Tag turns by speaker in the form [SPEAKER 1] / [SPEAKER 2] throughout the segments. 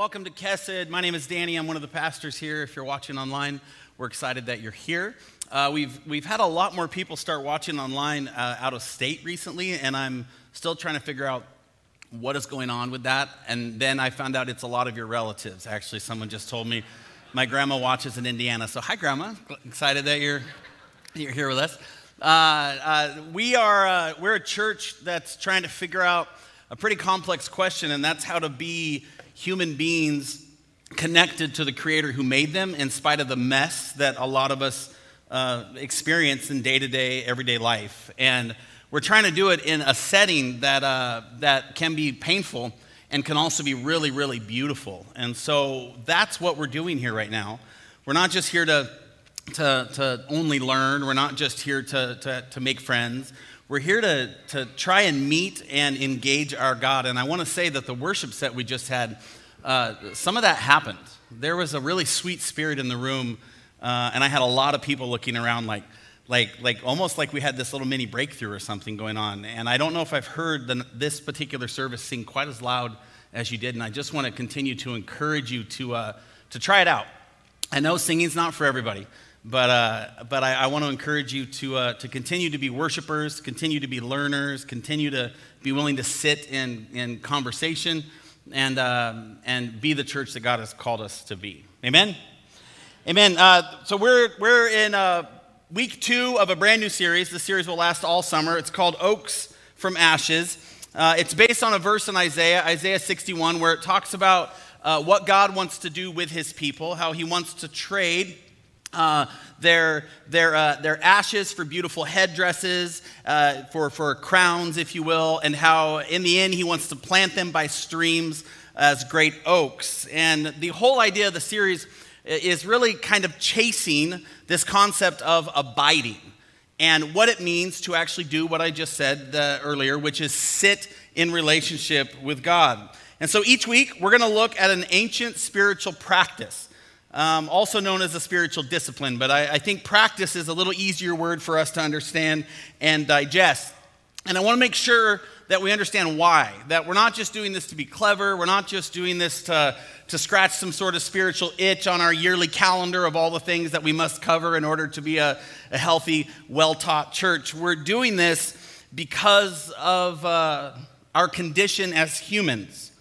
[SPEAKER 1] welcome to Kesed. My name is Danny. I'm one of the pastors here. If you're watching online, we're excited that you're here. Uh, we've, we've had a lot more people start watching online uh, out of state recently, and I'm still trying to figure out what is going on with that. And then I found out it's a lot of your relatives. Actually, someone just told me my grandma watches in Indiana. So, hi, Grandma. Excited that you're, you're here with us. Uh, uh we are uh, we're a church that's trying to figure out a pretty complex question, and that's how to be human beings connected to the Creator who made them in spite of the mess that a lot of us uh, experience in day to day, everyday life. And we're trying to do it in a setting that, uh, that can be painful and can also be really, really beautiful. And so that's what we're doing here right now. We're not just here to, to, to only learn, we're not just here to, to, to make friends. We're here to, to try and meet and engage our God. And I want to say that the worship set we just had, uh, some of that happened. There was a really sweet spirit in the room, uh, and I had a lot of people looking around like, like, like almost like we had this little mini breakthrough or something going on. And I don't know if I've heard the, this particular service sing quite as loud as you did. And I just want to continue to encourage you to, uh, to try it out. I know singing's not for everybody. But, uh, but I, I, want to encourage you to, uh, to continue to be worshipers, continue to be learners, continue to be willing to sit in, in conversation and, uh, and be the church that God has called us to be. Amen? Amen. Uh, so we're, we're in uh, week two of a brand new series. The series will last all summer. It's called Oaks from Ashes. Uh, it's based on a verse in Isaiah, Isaiah 61, where it talks about what God wants to do with his people, how he wants to trade uh, their, their, uh, their ashes for beautiful headdresses, uh, for, for crowns, if you will, and how in the end he wants to plant them by streams as great oaks. And the whole idea of the series is really kind of chasing this concept of abiding and what it means to actually do what I just said uh, earlier, which is sit in relationship with God. And so each week we're going to look at an ancient spiritual practice um, also known as a spiritual discipline, but I, I think practice is a little easier word for us to understand and digest. And I want to make sure that we understand why. That we're not just doing this to be clever, we're not just doing this to, to scratch some sort of spiritual itch on our yearly calendar of all the things that we must cover in order to be a, a healthy, well taught church. We're doing this because of uh, our condition as humans.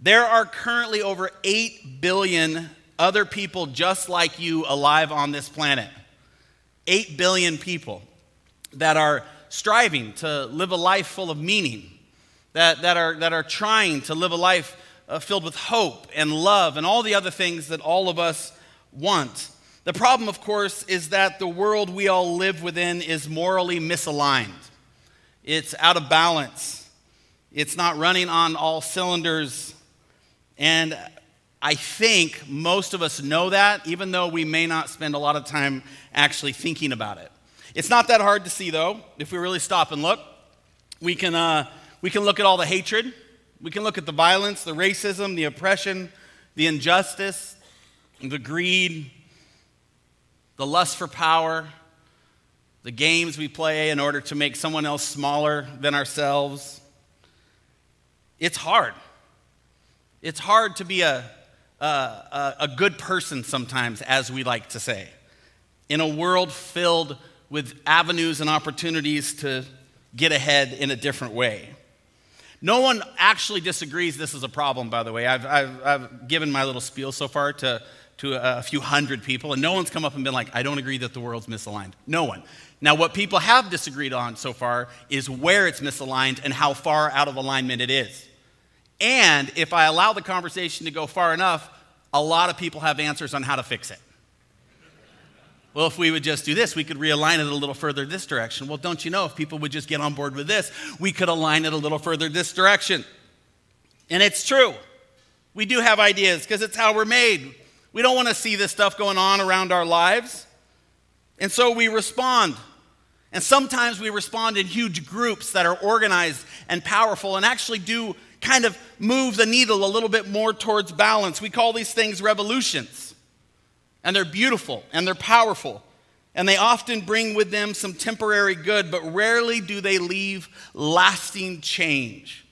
[SPEAKER 1] There are currently over 8 billion other people just like you alive on this planet. Eight billion people that are striving to live a life full of meaning, that, that, are, that are trying to live a life uh, filled with hope and love and all the other things that all of us want. The problem, of course, is that the world we all live within is morally misaligned. It's out of balance. It's not running on all cylinders. And I think most of us know that, even though we may not spend a lot of time actually thinking about it. It's not that hard to see, though, if we really stop and look. We can, uh, we can look at all the hatred, we can look at the violence, the racism, the oppression, the injustice, the greed, the lust for power, the games we play in order to make someone else smaller than ourselves. It's hard. It's hard to be a uh, a good person sometimes, as we like to say, in a world filled with avenues and opportunities to get ahead in a different way. No one actually disagrees this is a problem, by the way. I've, I've, I've given my little spiel so far to, to a few hundred people, and no one's come up and been like, I don't agree that the world's misaligned. No one. Now, what people have disagreed on so far is where it's misaligned and how far out of alignment it is. And if I allow the conversation to go far enough, a lot of people have answers on how to fix it. Well, if we would just do this, we could realign it a little further this direction. Well, don't you know, if people would just get on board with this, we could align it a little further this direction. And it's true. We do have ideas because it's how we're made. We don't want to see this stuff going on around our lives. And so we respond. And sometimes we respond in huge groups that are organized and powerful and actually do kind of move the needle a little bit more towards balance. We call these things revolutions. And they're beautiful and they're powerful. And they often bring with them some temporary good, but rarely do they leave lasting change.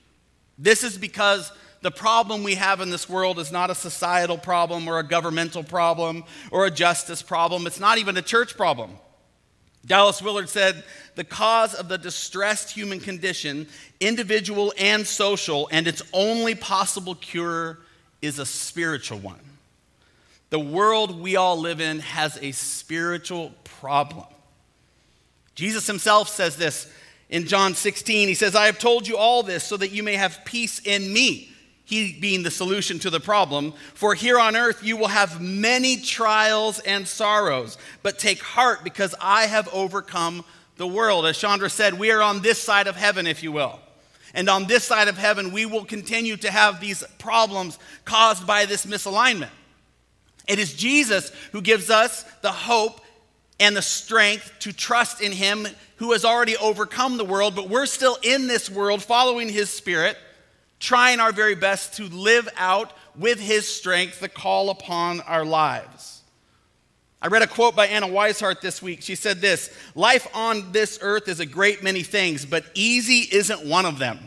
[SPEAKER 1] This is because the problem we have in this world is not a societal problem or a governmental problem or a justice problem. It's not even a church problem. Dallas Willard said, The cause of the distressed human condition, individual and social, and its only possible cure is a spiritual one. The world we all live in has a spiritual problem. Jesus himself says this in John 16. He says, I have told you all this so that you may have peace in me. He being the solution to the problem. For here on earth you will have many trials and sorrows, but take heart because I have overcome the world. As Chandra said, we are on this side of heaven, if you will. And on this side of heaven, we will continue to have these problems caused by this misalignment. It is Jesus who gives us the hope and the strength to trust in Him who has already overcome the world, but we're still in this world following His Spirit, trying our very best to live out with His strength the call upon our lives. I read a quote by Anna Weishart this week. She said this Life on this earth is a great many things, but easy isn't one of them.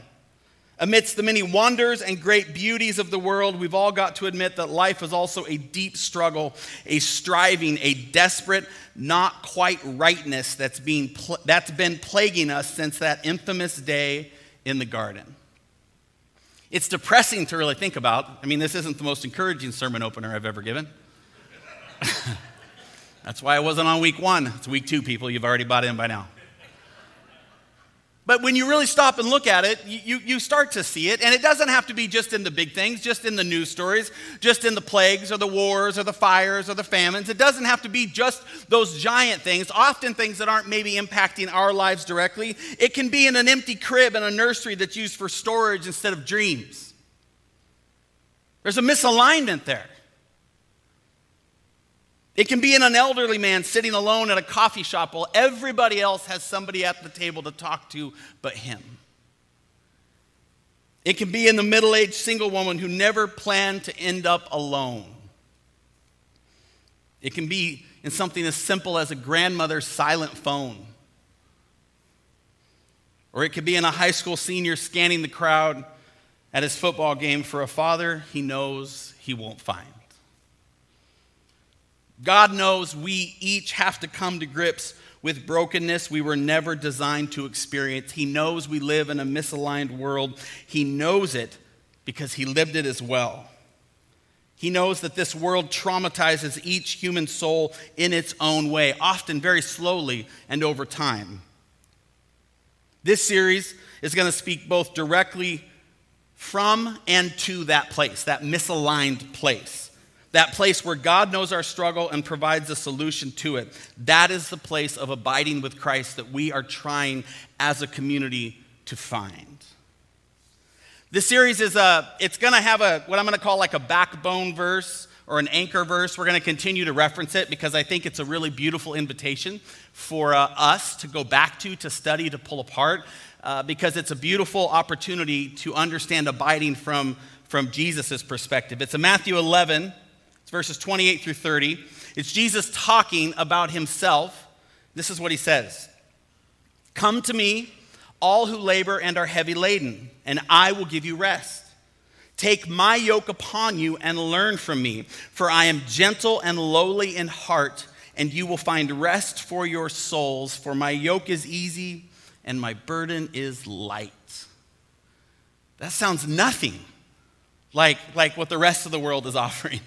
[SPEAKER 1] Amidst the many wonders and great beauties of the world, we've all got to admit that life is also a deep struggle, a striving, a desperate, not quite rightness that's, being pl- that's been plaguing us since that infamous day in the garden. It's depressing to really think about. I mean, this isn't the most encouraging sermon opener I've ever given. that's why I wasn't on week one. It's week two, people. You've already bought in by now. But when you really stop and look at it, you, you start to see it. And it doesn't have to be just in the big things, just in the news stories, just in the plagues or the wars or the fires or the famines. It doesn't have to be just those giant things, often things that aren't maybe impacting our lives directly. It can be in an empty crib in a nursery that's used for storage instead of dreams. There's a misalignment there. It can be in an elderly man sitting alone at a coffee shop while everybody else has somebody at the table to talk to but him. It can be in the middle aged single woman who never planned to end up alone. It can be in something as simple as a grandmother's silent phone. Or it could be in a high school senior scanning the crowd at his football game for a father he knows he won't find. God knows we each have to come to grips with brokenness we were never designed to experience. He knows we live in a misaligned world. He knows it because He lived it as well. He knows that this world traumatizes each human soul in its own way, often very slowly and over time. This series is going to speak both directly from and to that place, that misaligned place that place where God knows our struggle and provides a solution to it. That is the place of abiding with Christ that we are trying as a community to find. This series is a, it's going to have a, what I'm going to call like a backbone verse or an anchor verse. We're going to continue to reference it because I think it's a really beautiful invitation for uh, us to go back to, to study, to pull apart, uh, because it's a beautiful opportunity to understand abiding from, from Jesus' perspective. It's a Matthew 11, it's verses 28 through 30. It's Jesus talking about himself. This is what he says Come to me, all who labor and are heavy laden, and I will give you rest. Take my yoke upon you and learn from me, for I am gentle and lowly in heart, and you will find rest for your souls. For my yoke is easy and my burden is light. That sounds nothing like, like what the rest of the world is offering.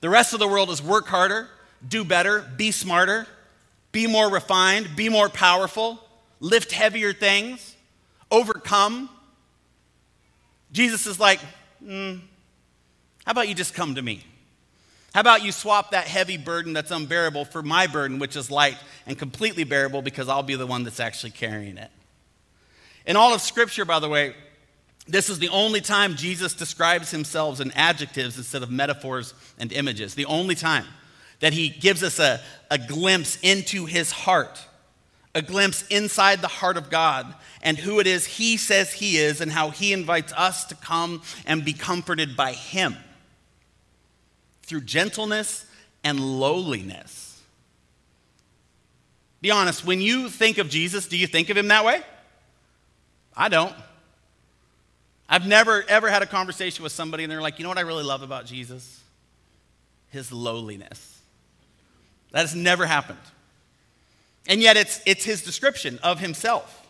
[SPEAKER 1] The rest of the world is work harder, do better, be smarter, be more refined, be more powerful, lift heavier things, overcome. Jesus is like, mm, how about you just come to me? How about you swap that heavy burden that's unbearable for my burden, which is light and completely bearable because I'll be the one that's actually carrying it? In all of Scripture, by the way, this is the only time Jesus describes himself in adjectives instead of metaphors and images. The only time that he gives us a, a glimpse into his heart, a glimpse inside the heart of God and who it is he says he is and how he invites us to come and be comforted by him through gentleness and lowliness. Be honest, when you think of Jesus, do you think of him that way? I don't. I've never, ever had a conversation with somebody and they're like, you know what I really love about Jesus? His lowliness. That has never happened. And yet, it's, it's his description of himself.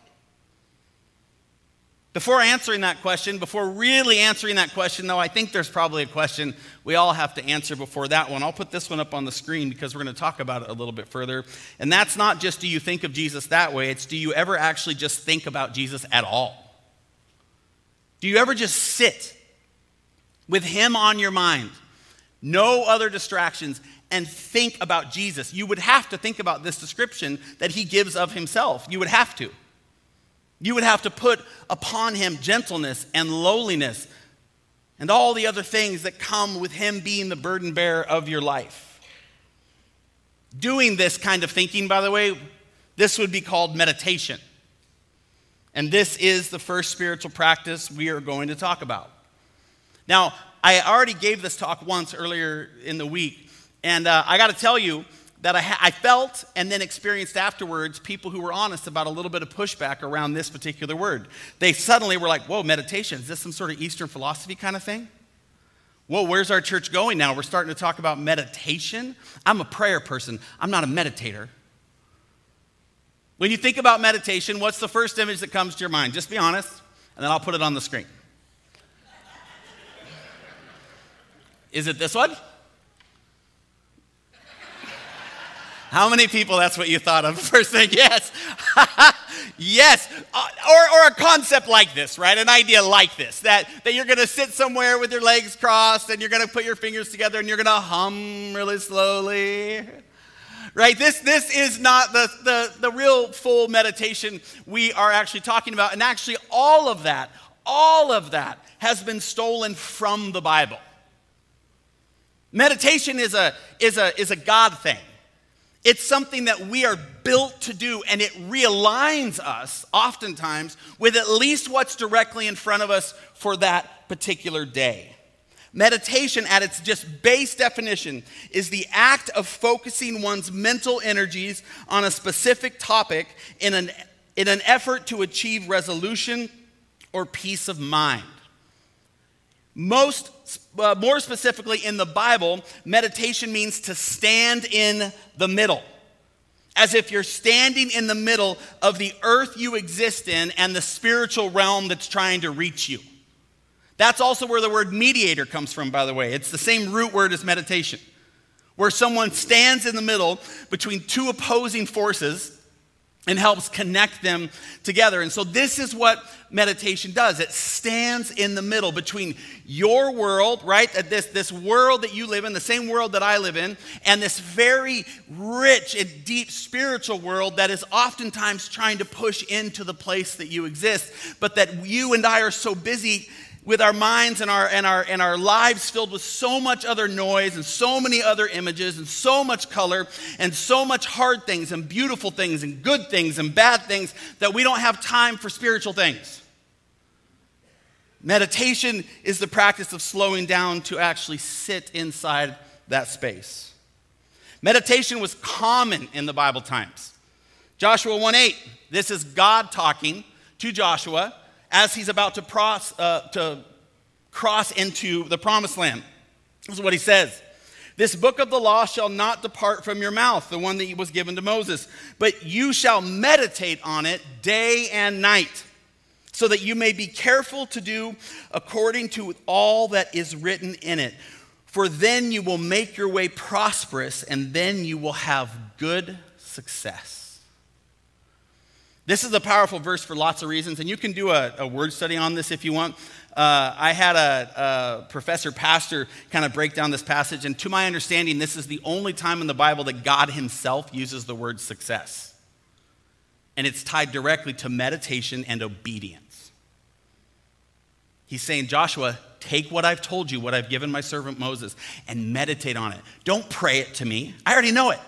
[SPEAKER 1] Before answering that question, before really answering that question, though, I think there's probably a question we all have to answer before that one. I'll put this one up on the screen because we're going to talk about it a little bit further. And that's not just do you think of Jesus that way, it's do you ever actually just think about Jesus at all? Do you ever just sit with him on your mind, no other distractions, and think about Jesus? You would have to think about this description that he gives of himself. You would have to. You would have to put upon him gentleness and lowliness and all the other things that come with him being the burden bearer of your life. Doing this kind of thinking, by the way, this would be called meditation. And this is the first spiritual practice we are going to talk about. Now, I already gave this talk once earlier in the week, and uh, I got to tell you, that I, ha- I, felt and then experienced afterwards people who were honest about a little bit of pushback around this particular word. They suddenly were like, Whoa, meditation, is this some sort of Eastern philosophy kind of thing? Whoa, where's our church going now? We're starting to talk about meditation. I'm a prayer person, I'm not a meditator. When you think about meditation, what's the first image that comes to your mind? Just be honest, and then I'll put it on the screen. Is it this one? How many people that's what you thought of? First thing, yes. yes. Uh, or, or a concept like this, right? An idea like this that, that you're going to sit somewhere with your legs crossed and you're going to put your fingers together and you're going to hum really slowly. Right? This, this is not the, the, the real full meditation we are actually talking about. And actually, all of that, all of that has been stolen from the Bible. Meditation is a, is a, is a God thing. It's something that we are built to do, and it realigns us oftentimes with at least what's directly in front of us for that particular day. Meditation, at its just base definition, is the act of focusing one's mental energies on a specific topic in an, in an effort to achieve resolution or peace of mind. Most, uh, more specifically in the Bible, meditation means to stand in the middle. As if you're standing in the middle of the earth you exist in and the spiritual realm that's trying to reach you. That's also where the word mediator comes from, by the way. It's the same root word as meditation, where someone stands in the middle between two opposing forces and helps connect them together. And so, this is what meditation does it stands in the middle between your world, right? This, this world that you live in, the same world that I live in, and this very rich and deep spiritual world that is oftentimes trying to push into the place that you exist, but that you and I are so busy with our minds and our, and, our, and our lives filled with so much other noise and so many other images and so much color and so much hard things and beautiful things and good things and bad things that we don't have time for spiritual things. Meditation is the practice of slowing down to actually sit inside that space. Meditation was common in the Bible times. Joshua 1 8, this is God talking to Joshua as he's about to, pros, uh, to cross into the promised land. This is what he says. This book of the law shall not depart from your mouth, the one that was given to Moses, but you shall meditate on it day and night, so that you may be careful to do according to all that is written in it. For then you will make your way prosperous, and then you will have good success. This is a powerful verse for lots of reasons, and you can do a, a word study on this if you want. Uh, I had a, a, professor, pastor, kind of break down this passage, and to my understanding, this is the only time in the Bible that God Himself uses the word success. And it's tied directly to meditation and obedience. He's saying, Joshua, take what I've told you, what I've given my servant Moses, and meditate on it. Don't pray it to me. I already know it.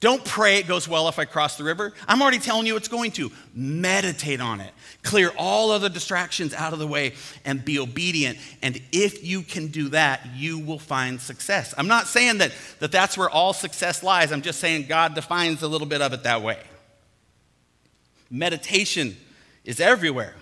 [SPEAKER 1] Don't pray it goes well if I cross the river. I'm already telling you it's going to. Meditate on it. Clear all other distractions out of the way and be obedient. And if you can do that, you will find success. I'm not saying that, that that's where all success lies. I'm just saying God defines a little bit of it that way. Meditation is everywhere.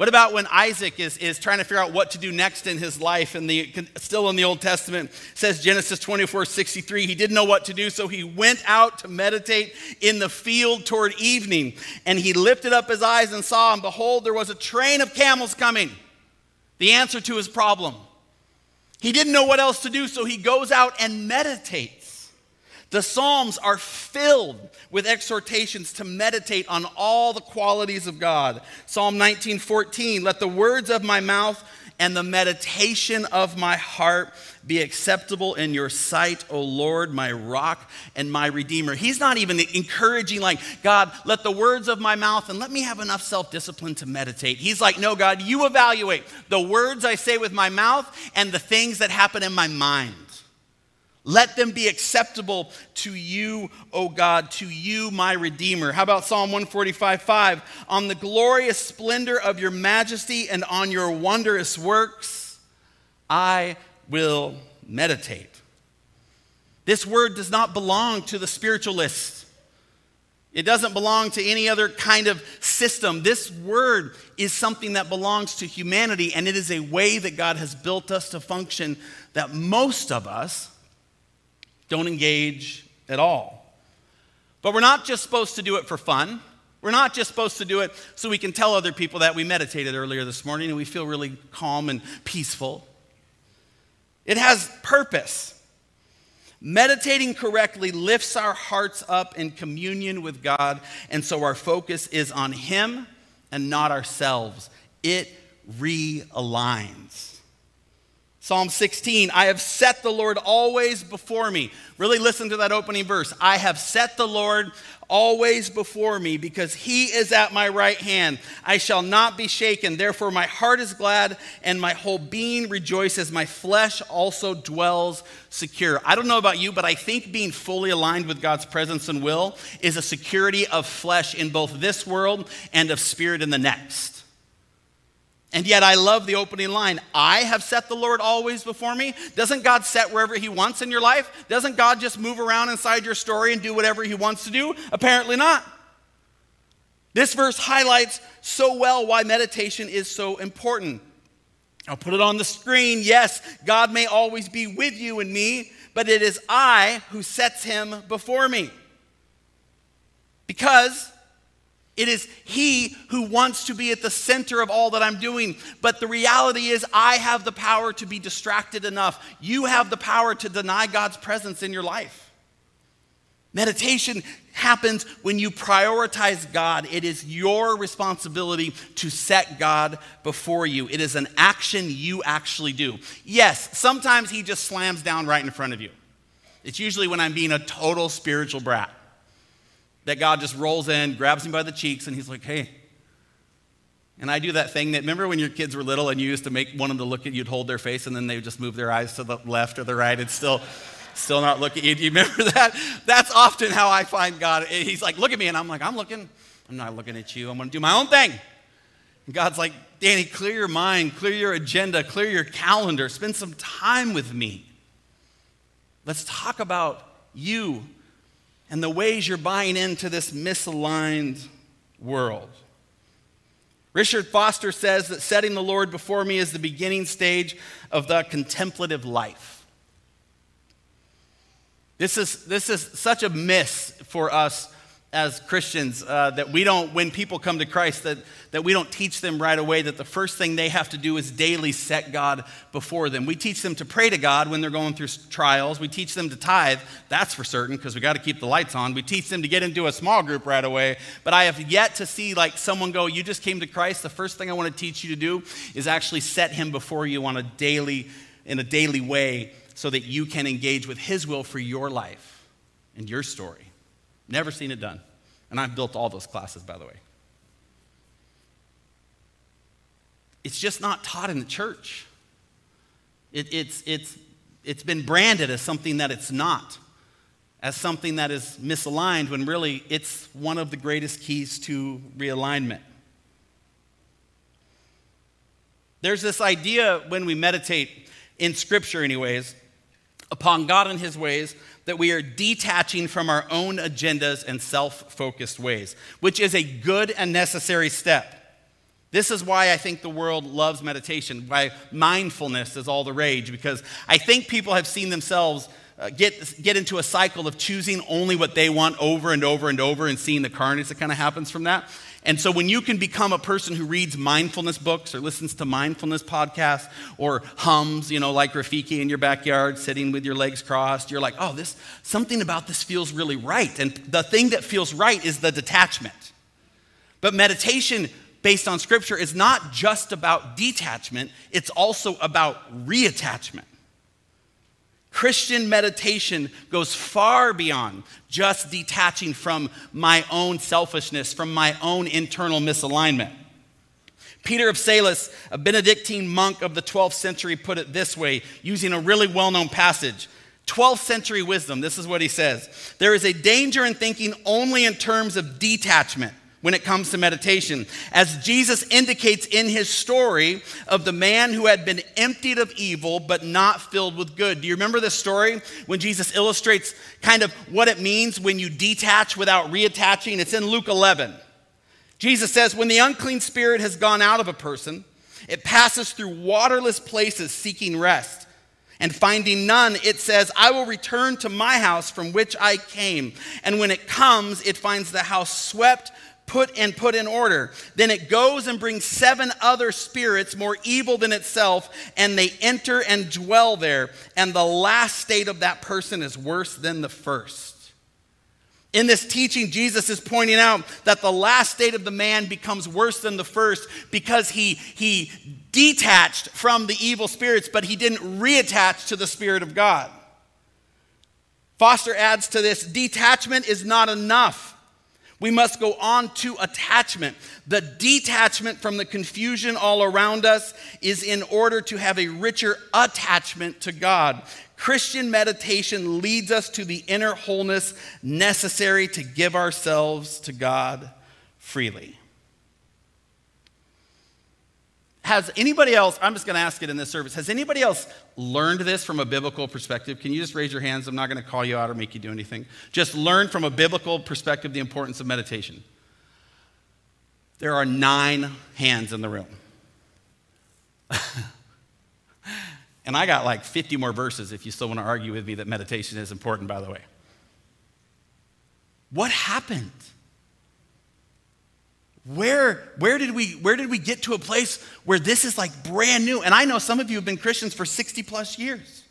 [SPEAKER 1] What about when Isaac is, is trying to figure out what to do next in his life? And the, still in the Old Testament says Genesis 24 63, he didn't know what to do, so he went out to meditate in the field toward evening. And he lifted up his eyes and saw, and behold, there was a train of camels coming. The answer to his problem. He didn't know what else to do, so he goes out and meditates. The Psalms are filled with exhortations to meditate on all the qualities of God. Psalm 19:14, let the words of my mouth and the meditation of my heart be acceptable in your sight, O Lord, my rock and my redeemer. He's not even encouraging, like, God, let the words of my mouth and let me have enough self discipline to meditate. He's like, no, God, you evaluate the words I say with my mouth and the things that happen in my mind. Let them be acceptable to you, O God, to you, my Redeemer. How about Psalm 145 5? On the glorious splendor of your majesty and on your wondrous works, I will meditate. This word does not belong to the spiritualist. It doesn't belong to any other kind of system. This word is something that belongs to humanity, and it is a way that God has built us to function that most of us don't engage at all. But we're not just supposed to do it for fun. We're not just supposed to do it so we can tell other people that we meditated earlier this morning and we feel really calm and peaceful. It has purpose. Meditating correctly lifts our hearts up in communion with God, and so our focus is on Him and not ourselves. It realigns. Psalm 16, I have set the Lord always before me. Really listen to that opening verse. I have set the Lord always before me because he is at my right hand. I shall not be shaken. Therefore, my heart is glad and my whole being rejoices. My flesh also dwells secure. I don't know about you, but I think being fully aligned with God's presence and will is a security of flesh in both this world and of spirit in the next. And yet, I love the opening line I have set the Lord always before me. Doesn't God set wherever He wants in your life? Doesn't God just move around inside your story and do whatever He wants to do? Apparently not. This verse highlights so well why meditation is so important. I'll put it on the screen. Yes, God may always be with you and me, but it is I who sets Him before me. Because it is He who wants to be at the center of all that I'm doing. But the reality is, I have the power to be distracted enough. You have the power to deny God's presence in your life. Meditation happens when you prioritize God. It is your responsibility to set God before you. It is an action you actually do. Yes, sometimes He just slams down right in front of you. It's usually when I'm being a total spiritual brat that God just rolls in, grabs me by the cheeks, and he's like, hey. And I do that thing that, remember when your kids were little and you used to make one of them look at you, you'd hold their face, and then they would just move their eyes to the left or the right and still, still not look at you. You remember that? That's often how I find God. He's like, look at me, and I'm like, I'm looking. I'm not looking at you. I'm going to do my own thing. And God's like, Danny, clear your mind, clear your agenda, clear your calendar, spend some time with me. Let's talk about you and the ways you're buying into this misaligned world. Richard Foster says that setting the Lord before me is the beginning stage of the contemplative life. This is, this is such a miss for us as Christians uh, that we don't, when people come to Christ, that, that we don't teach them right away that the first thing they have to do is daily set God before them. We teach them to pray to God when they're going through trials. We teach them to tithe, that's for certain, because we got to keep the lights on. We teach them to get into a small group right away. But I have yet to see like someone go, You just came to Christ. The first thing I want to teach you to do is actually set Him before you on a daily, in a daily way so that you can engage with His will for your life and your story. Never seen it done. And I've built all those classes, by the way. It's just not taught in the church. It, it's, it's, it's been branded as something that it's not, as something that is misaligned, when really it's one of the greatest keys to realignment. There's this idea when we meditate in Scripture, anyways, upon God and His ways, that we are detaching from our own agendas and self focused ways, which is a good and necessary step. This is why I think the world loves meditation, why mindfulness is all the rage, because I think people have seen themselves uh, get, get into a cycle of choosing only what they want over and over and over and seeing the carnage that kind of happens from that. And so, when you can become a person who reads mindfulness books or listens to mindfulness podcasts or hums, you know, like Rafiki in your backyard, sitting with your legs crossed, you're like, oh, this, something about this feels really right. And the thing that feels right is the detachment. But meditation based on scripture is not just about detachment, it's also about reattachment. Christian meditation goes far beyond just detaching from my own selfishness, from my own internal misalignment. Peter of Celles, a Benedictine monk of the 12th century, put it this way, using a really well known passage. 12th century wisdom, this is what he says There is a danger in thinking only in terms of detachment when it comes to meditation, as Jesus indicates in his story of the man who had been emptied of evil but not filled with good. Do you remember this story when Jesus illustrates kind of what it means when you detach without reattaching? It's in Luke 11. Jesus says, When the unclean spirit has gone out of a person, it passes through waterless places seeking rest. And finding none, it says, I will return to my house from which I came. And when it comes, it finds the house swept put and put in order. Then it goes and brings seven other spirits more evil than itself, and they enter and dwell there. And the last state of that person is worse than the first. In this teaching, Jesus is pointing out that the last state of the man becomes worse than the first because he, he detached from the evil spirits, but he didn't reattach to the Spirit of God. Foster adds to this detachment is not enough. We must go on to attachment. The detachment from the confusion all around us is in order to have a richer attachment to God. Christian meditation leads us to the inner wholeness necessary to give ourselves to God freely. Has anybody else, I'm just going to ask it in this service, has anybody else learned this from a biblical perspective? Can you just raise your hands? I'm not going to call you out or make you do anything. Just learn from a biblical perspective the importance of meditation. There are nine hands in the room. and I got like 50 more verses if you still want to argue with me that meditation is important, by the way. What happened? Where, where, did we, where did we get to a place where this is like brand new? And I know some of you have been Christians for 60 plus years.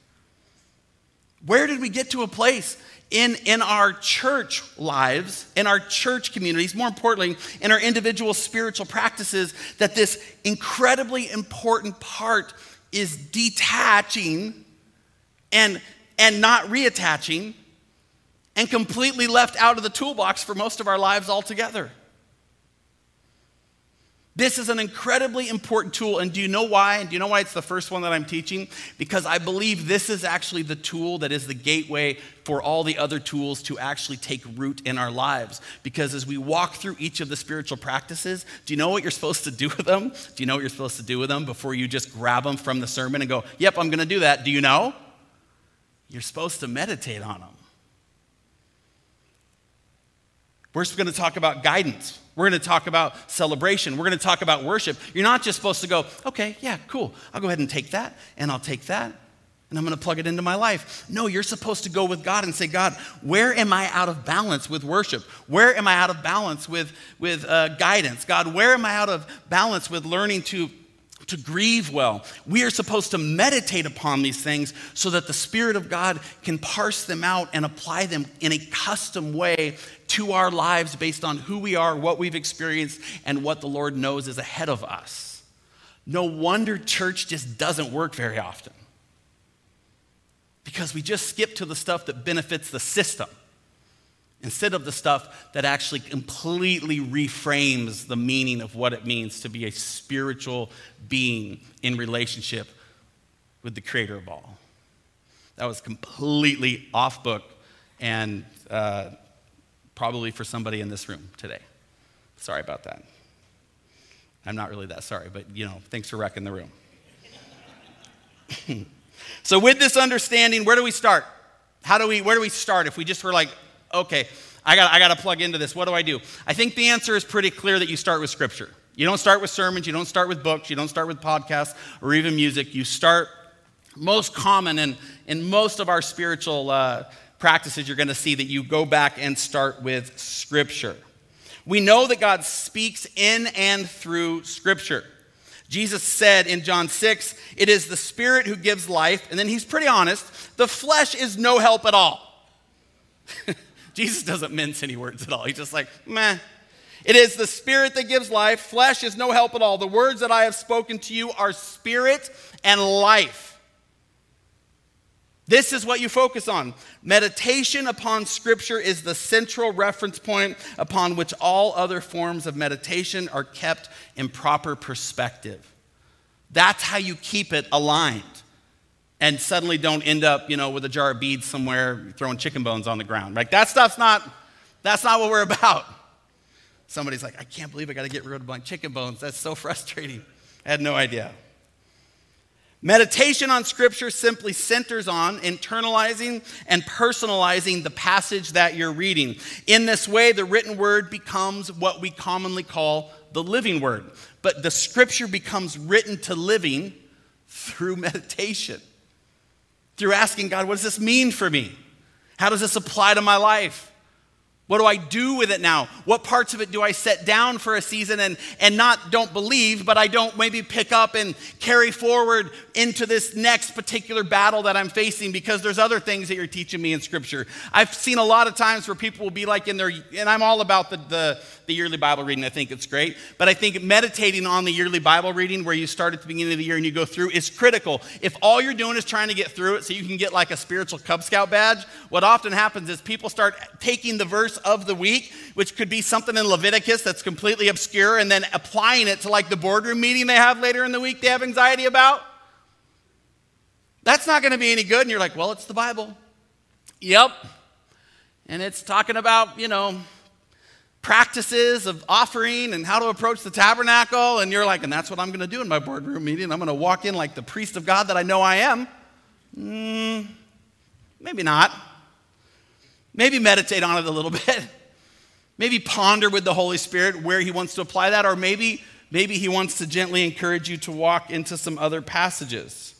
[SPEAKER 1] Where did we get to a place in, in our church lives, in our church communities, more importantly, in our individual spiritual practices, that this incredibly important part is detaching and, and not reattaching and completely left out of the toolbox for most of our lives altogether? This is an incredibly important tool. And do you know why? And do you know why it's the first one that I'm teaching? Because I believe this is actually the tool that is the gateway for all the other tools to actually take root in our lives. Because as we walk through each of the spiritual practices, do you know what you're supposed to do with them? Do you know what you're supposed to do with them before you just grab them from the sermon and go, Yep, I'm going to do that? Do you know? You're supposed to meditate on them. We're going to talk about guidance. We're going to talk about celebration. We're going to talk about worship. You're not just supposed to go, okay, yeah, cool. I'll go ahead and take that, and I'll take that, and I'm going to plug it into my life. No, you're supposed to go with God and say, God, where am I out of balance with worship? Where am I out of balance with, with uh, guidance? God, where am I out of balance with learning to to grieve well. We are supposed to meditate upon these things so that the Spirit of God can parse them out and apply them in a custom way to our lives based on who we are, what we've experienced, and what the Lord knows is ahead of us. No wonder church just doesn't work very often because we just skip to the stuff that benefits the system instead of the stuff that actually completely reframes the meaning of what it means to be a spiritual being in relationship with the creator of all. That was completely off book and uh, probably for somebody in this room today. Sorry about that. I'm not really that sorry, but you know, thanks for wrecking the room. so with this understanding, where do we start? How do we where do we start if we just were like okay, I got, I got to plug into this. What do I do? I think the answer is pretty clear that you start with Scripture. You don't start with sermons, you don't start with books, you don't start with podcasts or even music. You start most common in, in most of our spiritual uh, practices, you're going to see that you go back and start with Scripture. We know that God speaks in and through Scripture. Jesus said in John 6, It is the Spirit who gives life. And then he's pretty honest the flesh is no help at all. Jesus doesn't mince any words at all. He's just like, meh, it is the Spirit that gives life. Flesh is no help at all. The words that I have spoken to you are spirit and life. This is what you focus on. Meditation upon Scripture is the central reference point upon which all other forms of meditation are kept in proper perspective. That's how you keep it aligned and suddenly don't end up, you know, with a jar of beads somewhere throwing chicken bones on the ground. Like that stuff's not that's not what we're about. Somebody's like, I can't believe I got to get rid of my chicken bones. That's so frustrating. I had no idea. Meditation on Scripture simply centers on internalizing and personalizing the passage that you're reading. In this way, the written word becomes what we commonly call the living word. But the Scripture becomes written to living through meditation, through asking God, what does this mean for me? How does this apply to my life? What do I do with it now? What parts of it do I set down for a season and, and not don't believe, but I don't maybe pick up and carry forward into this next particular battle that I'm facing because there's other things that you're teaching me in Scripture. I've seen a lot of times where people will be like in their, and I'm all about the, the, the yearly Bible reading, I think it's great, but I think meditating on the yearly Bible reading where you start at the beginning of the year and you go through is critical. If all you're doing is trying to get through it so you can get like a spiritual Cub Scout badge, what often happens is people start taking the verse of the week, which could be something in Leviticus that's completely obscure, and then applying it to like the boardroom meeting they have later in the week they have anxiety about. That's not going to be any good. And you're like, well, it's the Bible. Yep. And it's talking about, you know, practices of offering and how to approach the tabernacle. And you're like, and that's what I'm going to do in my boardroom meeting. I'm going to walk in like the priest of God that I know I am. Mm, maybe not. Maybe meditate on it a little bit. Maybe ponder with the Holy Spirit where He wants to apply that, or maybe, maybe He wants to gently encourage you to walk into some other passages.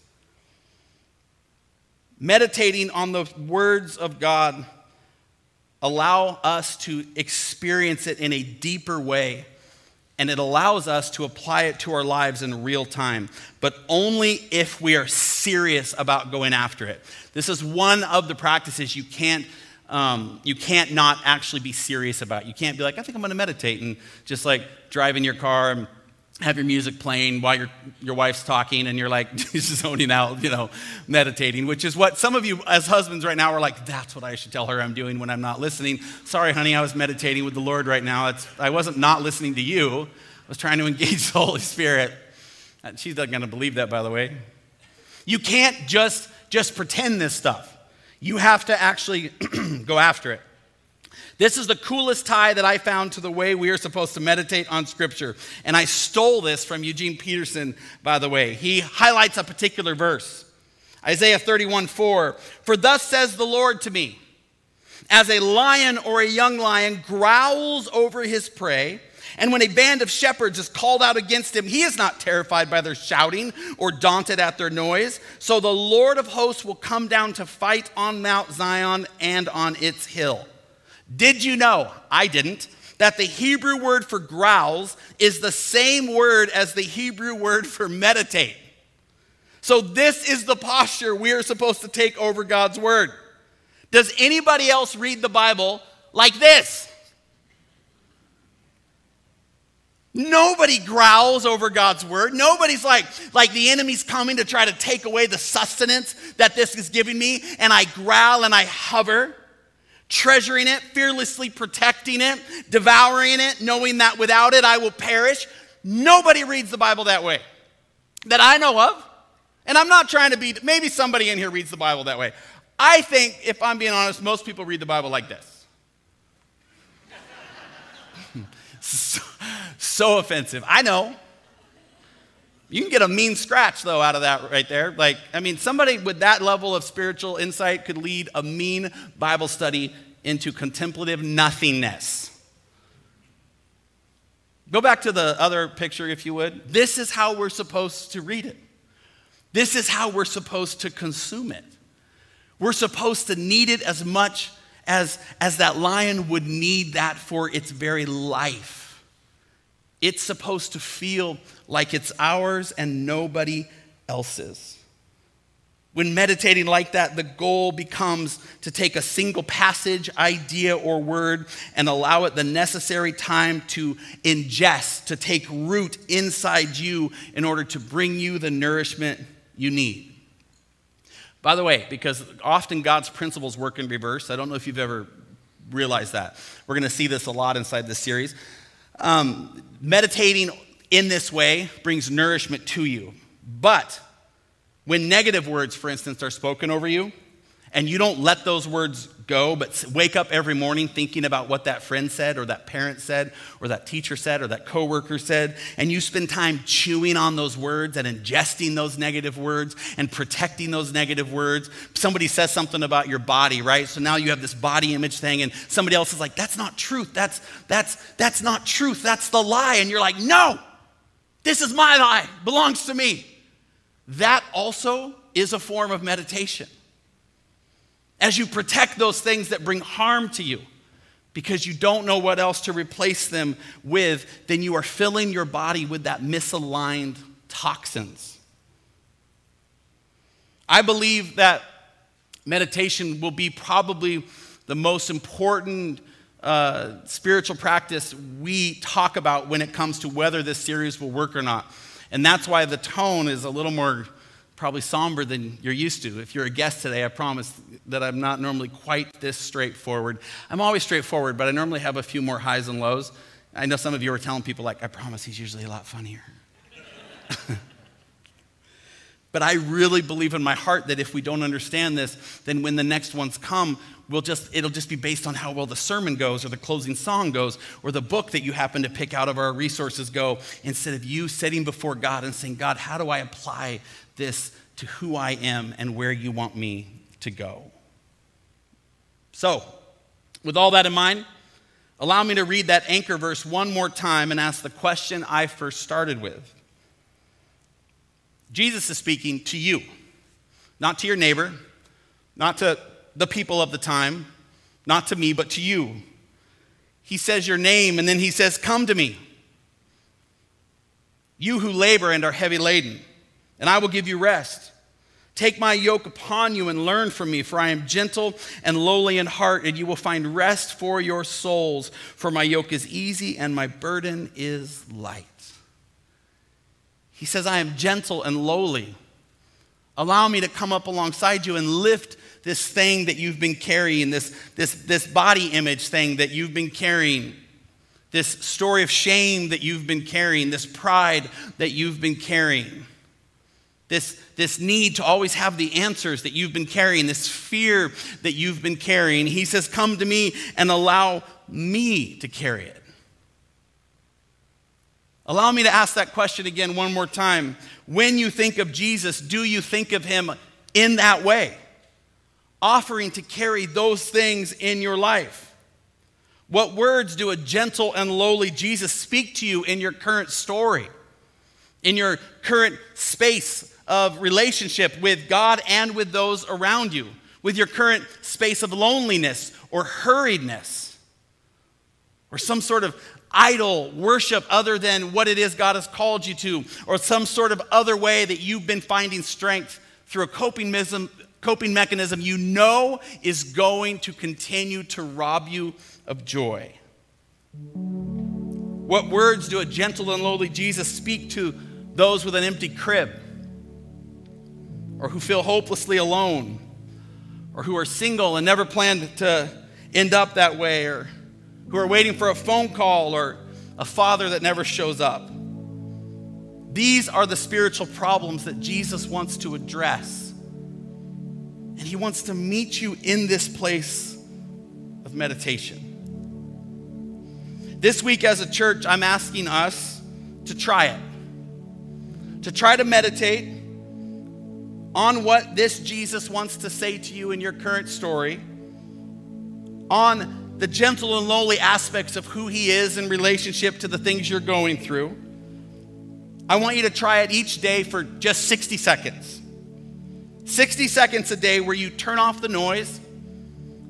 [SPEAKER 1] Meditating on the words of God allow us to experience it in a deeper way and it allows us to apply it to our lives in real time, but only if we are serious about going after it. This is one of the practices you can't um, you can't not actually be serious about. You can't be like, I think I'm going to meditate and just like drive in your car and have your music playing while your, your wife's talking and you're like zoning out, you know, meditating, which is what some of you as husbands right now are like, that's what I should tell her I'm doing when I'm not listening. Sorry, honey, I was meditating with the Lord right now. It's, I wasn't not listening to you. I was trying to engage the Holy Spirit. Uh, she's not going to believe that, by the way. You can't just, just pretend this stuff. You have to actually go after it. This is the coolest tie that I found to the way we are supposed to meditate on Scripture. And I stole this from Eugene Peterson, by the way. He highlights a particular verse Isaiah 31 4. For thus says the Lord to me, as a lion or a young lion growls over his prey, and when a band of shepherds is called out against him, he is not terrified by their shouting or daunted at their noise. So the Lord of hosts will come down to fight on Mount Zion and on its hill. Did you know? I didn't. That the Hebrew word for growls is the same word as the Hebrew word for meditate. So, this is the posture we are supposed to take over God's word. Does anybody else read the Bible like this? Nobody growls over God's word. Nobody's like, like the enemy's coming to try to take away the sustenance that this is giving me, and I growl and I hover, treasuring it, fearlessly protecting it, devouring it, knowing that without it I will perish. Nobody reads the Bible that way that I know of. And I'm not trying to be, maybe somebody in here reads the Bible that way. I think, if I'm being honest, most people read the Bible like this. so, so offensive. I know. You can get a mean scratch, though, out of that right there. Like, I mean, somebody with that level of spiritual insight could lead a mean Bible study into contemplative nothingness. Go back to the other picture, if you would. This is how we're supposed to read it. This is how we're supposed to consume it. We're supposed to need it as much as, as that lion would need that for its very life. It's supposed to feel like it's ours and nobody else's. When meditating like that, the goal becomes to take a single passage, idea, or word and allow it the necessary time to ingest, to take root inside you in order to bring you the nourishment you need. By the way, because often God's principles work in reverse, I don't know if you've ever realized that. We're going to see this a lot inside this series. Um, meditating in this way brings nourishment to you. But when negative words, for instance, are spoken over you, and you don't let those words go, but wake up every morning thinking about what that friend said, or that parent said, or that teacher said, or that coworker said, and you spend time chewing on those words and ingesting those negative words and protecting those negative words. Somebody says something about your body, right? So now you have this body image thing, and somebody else is like, "That's not truth. That's that's that's not truth. That's the lie." And you're like, "No, this is my lie. Belongs to me." That also is a form of meditation. As you protect those things that bring harm to you, because you don't know what else to replace them with, then you are filling your body with that misaligned toxins. I believe that meditation will be probably the most important uh, spiritual practice we talk about when it comes to whether this series will work or not. And that's why the tone is a little more probably somber than you're used to. If you're a guest today, I promise that I'm not normally quite this straightforward. I'm always straightforward, but I normally have a few more highs and lows. I know some of you are telling people, like, I promise he's usually a lot funnier. but I really believe in my heart that if we don't understand this, then when the next ones come, we'll just, it'll just be based on how well the sermon goes or the closing song goes or the book that you happen to pick out of our resources go instead of you sitting before God and saying, God, how do I apply this to who I am and where you want me to go? So, with all that in mind, allow me to read that anchor verse one more time and ask the question I first started with. Jesus is speaking to you, not to your neighbor, not to the people of the time, not to me, but to you. He says your name, and then he says, Come to me. You who labor and are heavy laden, and I will give you rest. Take my yoke upon you and learn from me, for I am gentle and lowly in heart, and you will find rest for your souls. For my yoke is easy and my burden is light. He says, I am gentle and lowly. Allow me to come up alongside you and lift this thing that you've been carrying, this, this, this body image thing that you've been carrying, this story of shame that you've been carrying, this pride that you've been carrying, this, this need to always have the answers that you've been carrying, this fear that you've been carrying. He says, Come to me and allow me to carry it. Allow me to ask that question again one more time. When you think of Jesus, do you think of him in that way? Offering to carry those things in your life? What words do a gentle and lowly Jesus speak to you in your current story, in your current space of relationship with God and with those around you, with your current space of loneliness or hurriedness, or some sort of idol worship other than what it is God has called you to, or some sort of other way that you've been finding strength through a coping coping mechanism you know is going to continue to rob you of joy. What words do a gentle and lowly Jesus speak to those with an empty crib, or who feel hopelessly alone, or who are single and never planned to end up that way, or who are waiting for a phone call, or a father that never shows up? These are the spiritual problems that Jesus wants to address and He wants to meet you in this place of meditation. This week, as a church, I'm asking us to try it, to try to meditate on what this Jesus wants to say to you in your current story, on the gentle and lowly aspects of who He is in relationship to the things you're going through. I want you to try it each day for just 60 seconds. 60 seconds a day where you turn off the noise,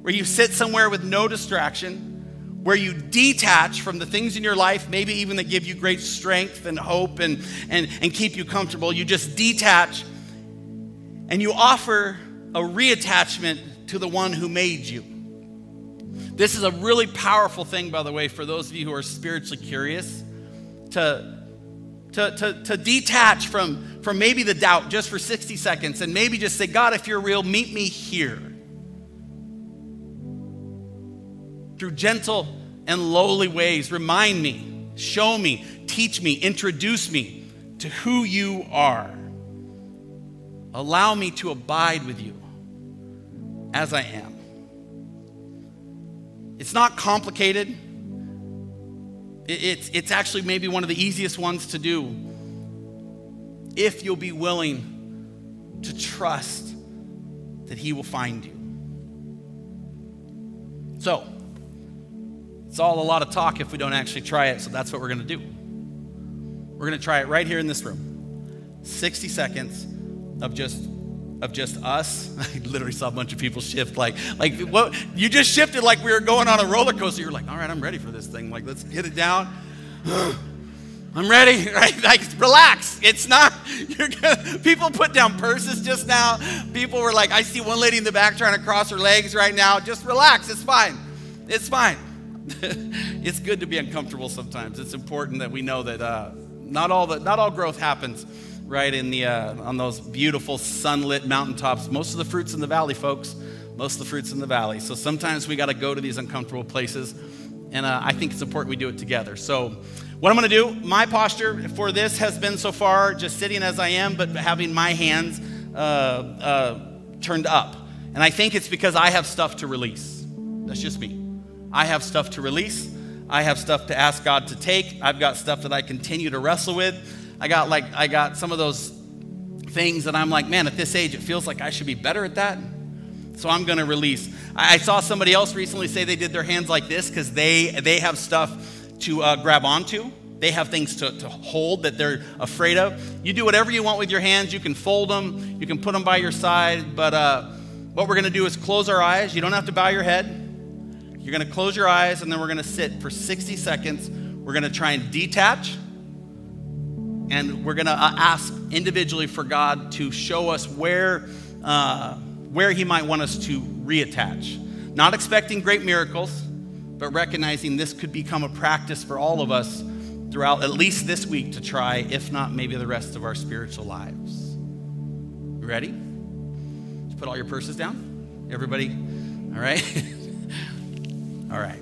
[SPEAKER 1] where you sit somewhere with no distraction, where you detach from the things in your life, maybe even that give you great strength and hope and, and, and keep you comfortable. You just detach and you offer a reattachment to the one who made you. This is a really powerful thing, by the way, for those of you who are spiritually curious to, to, to, to detach from, from maybe the doubt just for 60 seconds and maybe just say, God, if you're real, meet me here. Through gentle and lowly ways, remind me, show me, teach me, introduce me to who you are. Allow me to abide with you as I am. It's not complicated. It's, it's actually maybe one of the easiest ones to do if you'll be willing to trust that He will find you. So, it's all a lot of talk if we don't actually try it, so that's what we're going to do. We're going to try it right here in this room 60 seconds of just of just us. I literally saw a bunch of people shift like like what you just shifted like we were going on a roller coaster. You're like, all right, I'm ready for this thing. Like, let's get it down. I'm ready, right? Like, relax. It's not, gonna, people put down purses just now. People were like, I see one lady in the back trying to cross her legs right now. Just relax. It's fine. It's fine. it's good to be uncomfortable sometimes. It's important that we know that uh, not all the, not all growth happens right in the uh, on those beautiful sunlit mountaintops. Most of the fruits in the valley, folks. Most of the fruits in the valley. So sometimes we got to go to these uncomfortable places, and uh, I think it's important we do it together. So. What I'm going to do, my posture for this has been so far just sitting as I am, but having my hands uh, uh, turned up. And I think it's because I have stuff to release. That's just me. I have stuff to release. I have stuff to ask God to take. I've got stuff that I continue to wrestle with. I got like I got some of those things that I'm like, man, at this age, it feels like I should be better at that. So I'm going to release. I, I, saw somebody else recently say they did their hands like this because they they have stuff to uh, grab onto. They have things to, to hold that they're afraid of. You do whatever you want with your hands. You can fold them. You can put them by your side. But uh, what we're going to do is close our eyes. You don't have to bow your head. You're going to close your eyes, and then we're going to sit for 60 seconds. We're going to try and detach and we're going to uh, ask individually for God to show us where, uh, where He might want us to reattach. Not expecting great miracles, but recognizing this could become a practice for all of us throughout at least this week to try, if not maybe the rest of our spiritual lives. ready? Just put all your purses down. Everybody, all right? all right.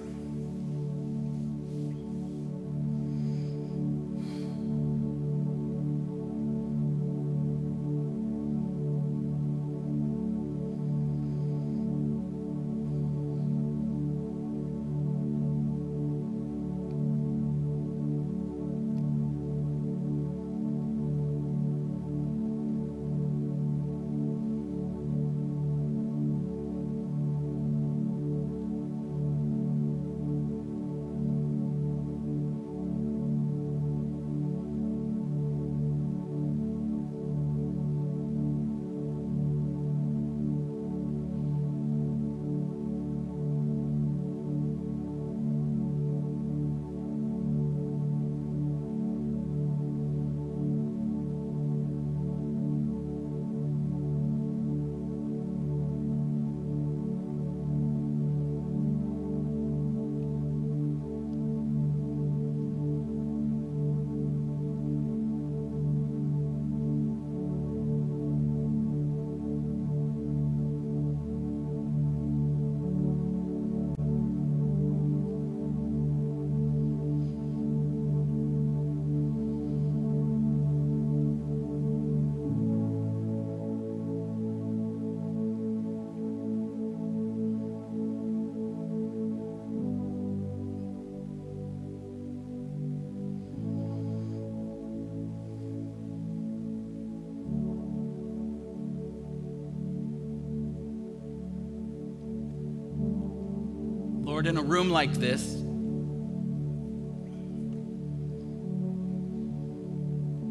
[SPEAKER 1] Lord, in a room like this,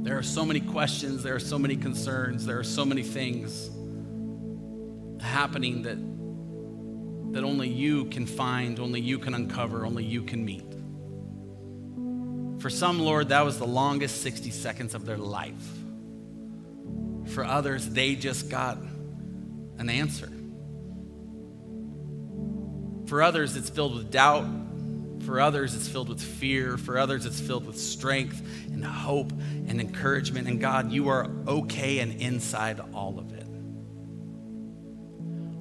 [SPEAKER 1] there are so many questions, there are so many concerns, there are so many things happening that, that only you can find, only you can uncover, only you can meet. For some, Lord, that was the longest 60 seconds of their life. For others, they just got an answer. For others, it's filled with doubt. For others, it's filled with fear. For others, it's filled with strength and hope and encouragement. And God, you are okay and inside all of it.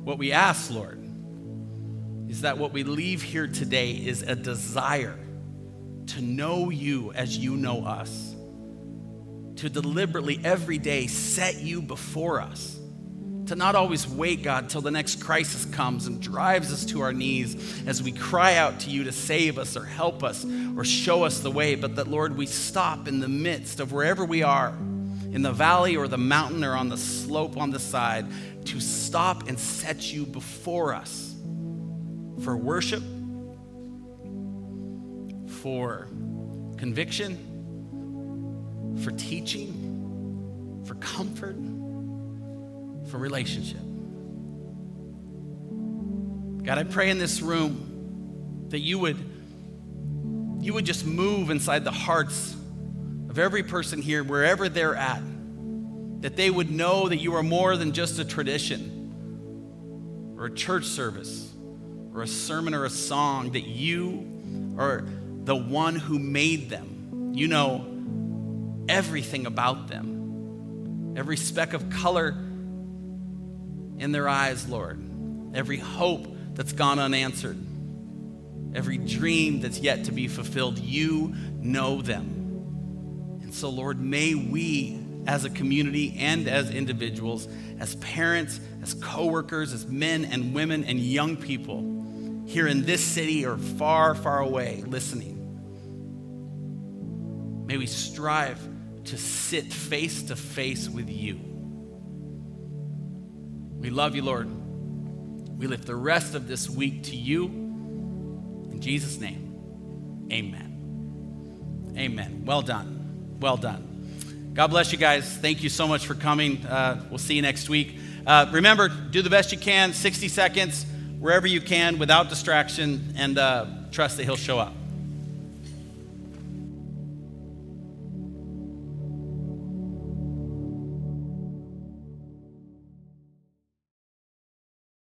[SPEAKER 1] What we ask, Lord, is that what we leave here today is a desire to know you as you know us, to deliberately every day set you before us, to not always wait, God, till the next crisis comes and drives us to our knees as we cry out to you to save us or help us or show us the way, but that, Lord, we stop in the midst of wherever we are, in the valley or the mountain or on the slope on the side, to stop and set you before us for worship for conviction, for teaching, for comfort, for relationship. God, I pray in this room that you would you would just move inside the hearts of every person here wherever they're at. That they would know that you are more than just a tradition or a church service or a sermon or a song that you are the one who made them. You know everything about them, every speck of color in their eyes, Lord, every hope that's gone unanswered, every dream that's yet to be fulfilled. You know them. And so, Lord, may we as a community and as individuals, as parents, as coworkers, as men and women and young people here in this city or far, far away listening, May we strive to sit face to face with you. We love you, Lord. We lift the rest of this week to you. In Jesus' name, amen. Amen. Well done. Well done. God bless you guys. Thank you so much for coming. Uh, we'll see you next week. Uh, remember, do the best you can, 60 seconds, wherever you can, without distraction, and uh, trust that He'll show up.